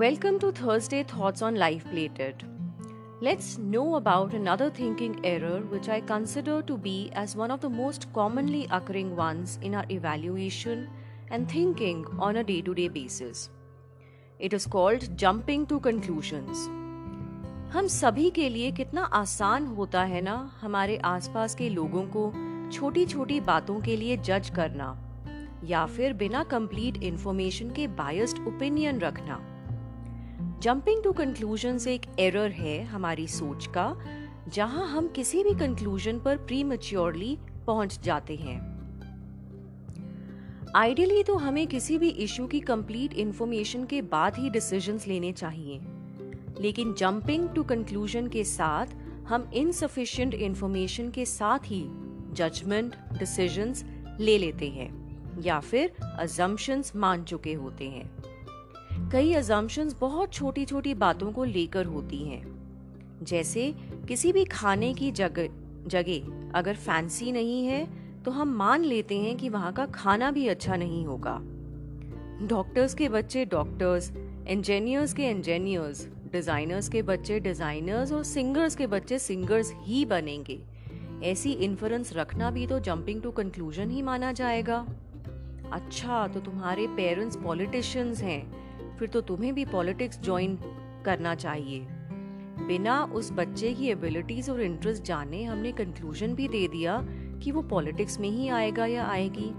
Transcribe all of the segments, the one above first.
Welcome to Thursday Thoughts on Life Plated. Let's know about another thinking error which I consider to be as one of the most commonly occurring ones in our evaluation and thinking on a day-to-day basis. It is called jumping to conclusions. हम सभी के लिए कितना आसान होता है ना हमारे आसपास के लोगों को छोटी छोटी बातों के लिए जज करना या फिर बिना कंप्लीट इंफॉर्मेशन के बायस्ड ओपिनियन रखना जंपिंग टू कंक्लूजन एक एरर है हमारी सोच का, जहाँ हम किसी भी कंक्लूजन पर प्री मच्योरली पहुँच जाते हैं। आइडियली तो हमें किसी भी इशू की कंप्लीट इंफॉर्मेशन के बाद ही डिसीजंस लेने चाहिए। लेकिन जंपिंग टू कंक्लूजन के साथ हम इनसफिशियंट इंफॉर्मेशन के साथ ही जजमेंट डिसीजंस ले लेते हैं, या फिर अजम्पशंस मान चुके होते हैं। कई अजम्पशंस बहुत छोटी छोटी बातों को लेकर होती हैं। जैसे, किसी भी खाने की जगह जगह अगर फैंसी नहीं है तो हम मान लेते हैं कि वहाँ का खाना भी अच्छा नहीं होगा। डॉक्टर्स के बच्चे डॉक्टर्स इंजीनियर्स के इंजीनियर्स डिजाइनर्स के बच्चे डिजाइनर्स और सिंगर्स के बच्चे सिंगर्स ही बनेंगे। ऐसी इन्फ्लुएंस रखना भी तो जंपिंग टू कंक्लूजन ही माना जाएगा। अच्छा तो तुम्हारे पेरेंट्स पॉलिटिशियंस हैं। फिर तो तुम्हें भी पॉलिटिक्स ज्वाइन करना चाहिए। बिना उस बच्चे की एबिलिटीज और इंटरेस्ट जाने हमने कंक्लूजन भी दे दिया कि वो पॉलिटिक्स में ही आएगा या आएगी।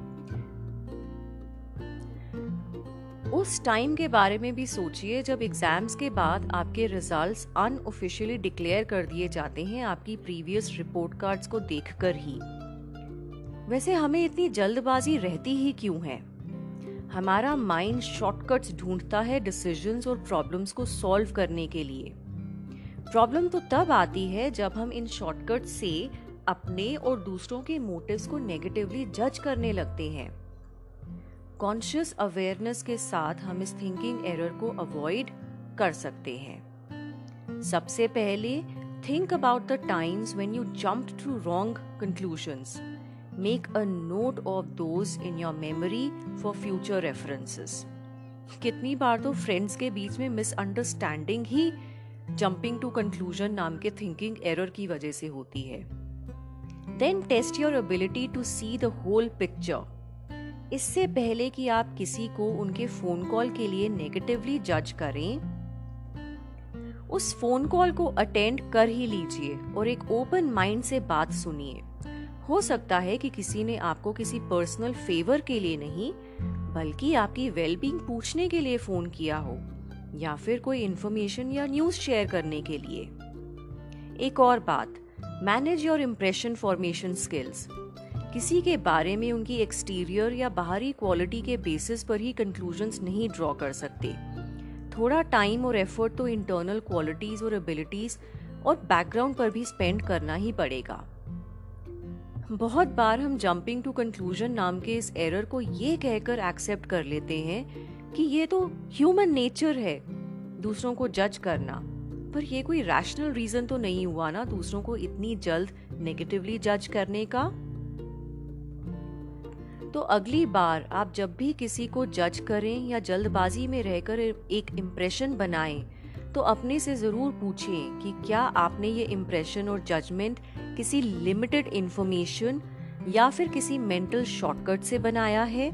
उस टाइम के बारे में भी सोचिए जब एग्ज़ाम्स के बाद आपके रिजल्ट्स अनऑफिशियली डिक्लेयर कर दिए जाते हैं आपकी प्रीवियस रिपोर्ट कार्ड्स को देखकर ही। वैसे हमें इतनी जल्दबाजी रहती ही क्यों है? हमारा माइंड शॉर्टकट्स ढूंढता है डिसीजंस और प्रॉब्लम्स को सॉल्व करने के लिए। प्रॉब्लम तो तब आती है जब हम इन शॉर्टकट से अपने और दूसरों के मोटिव्स को नेगेटिवली जज करने लगते हैं। कॉन्शियस अवेयरनेस के साथ हम इस थिंकिंग एरर को अवॉइड कर सकते हैं। सबसे पहले think about the times when you jumped to wrong conclusions make a note of those in your memory for future references. कितनी बार तो फ्रेंड्स के बीच में मिसअंडरस्टैंडिंग ही जंपिंग टू कंक्लूजन नाम के थिंकिंग एरर की वजह से होती है। Then test your ability to see the whole picture इससे पहले कि आप किसी को उनके फ़ोन कॉल के लिए नेगेटिवली जज करें, उस फ़ोन कॉल को अटेंड कर ही लीजिए और एक ओपन माइंड से बात सुनिए। हो सकता है कि किसी ने आपको किसी पर्सनल फेवर के लिए नहीं, बल्कि आपकी वेलबींग पूछने के लिए फ़ोन किया हो, या फिर कोई इंफॉर्मेशन या न्यूज़ शेयर करने के लिए। एक और बात manage your impression formation skills किसी के बारे में उनकी एक्सटीरियर या बाहरी क्वालिटी के बेसिस पर ही कंक्लूजन्स नहीं ड्रॉ कर सकते। थोड़ा टाइम और एफर्ट तो इंटरनल क्वालिटीज और एबिलिटीज और बैकग्राउंड पर भी स्पेंड करना ही पड़ेगा। बहुत बार हम जंपिंग टू कंक्लूजन नाम के इस एरर को ये कहकर एक्सेप्ट कर लेते हैं कि ये तो ह्यूमन नेचर है, दूसरों को जज करना। पर ये कोई रैशनल रीजन तो नहीं हुआ ना, दूसरों को इतनी जल्द नेगेटिवली जज करने का? तो अगली बार आप जब भी किसी को जज करें या जल्दबाजी में रहकर एक इम्प्रेशन बनाएँ तो अपने से ज़रूर पूछें कि क्या आपने ये इम्प्रेशन और जजमेंट किसी लिमिटेड इंफॉर्मेशन या फिर किसी मेंटल शॉर्टकट से बनाया है?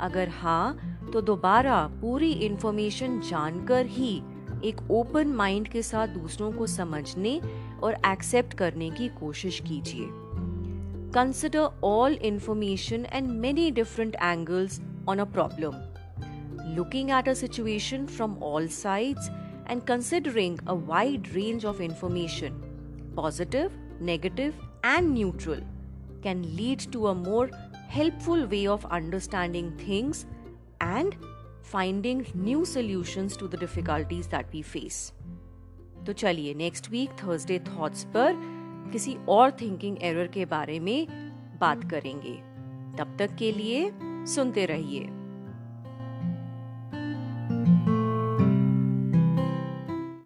अगर हाँ तो दोबारा पूरी इंफॉर्मेशन जानकर ही एक ओपन माइंड के साथ दूसरों को समझने और एक्सेप्ट करने की कोशिश कीजिए। Consider all information and many different angles on a problem looking at a situation from all sides and considering a wide range of information, positive, negative, and neutral, can lead to a more helpful way of understanding things and finding new solutions to the difficulties that we face. तो चलिए next week Thursday thoughts पर किसी और thinking error के बारे में बात करेंगे तब तक के लिए सुनते रहिए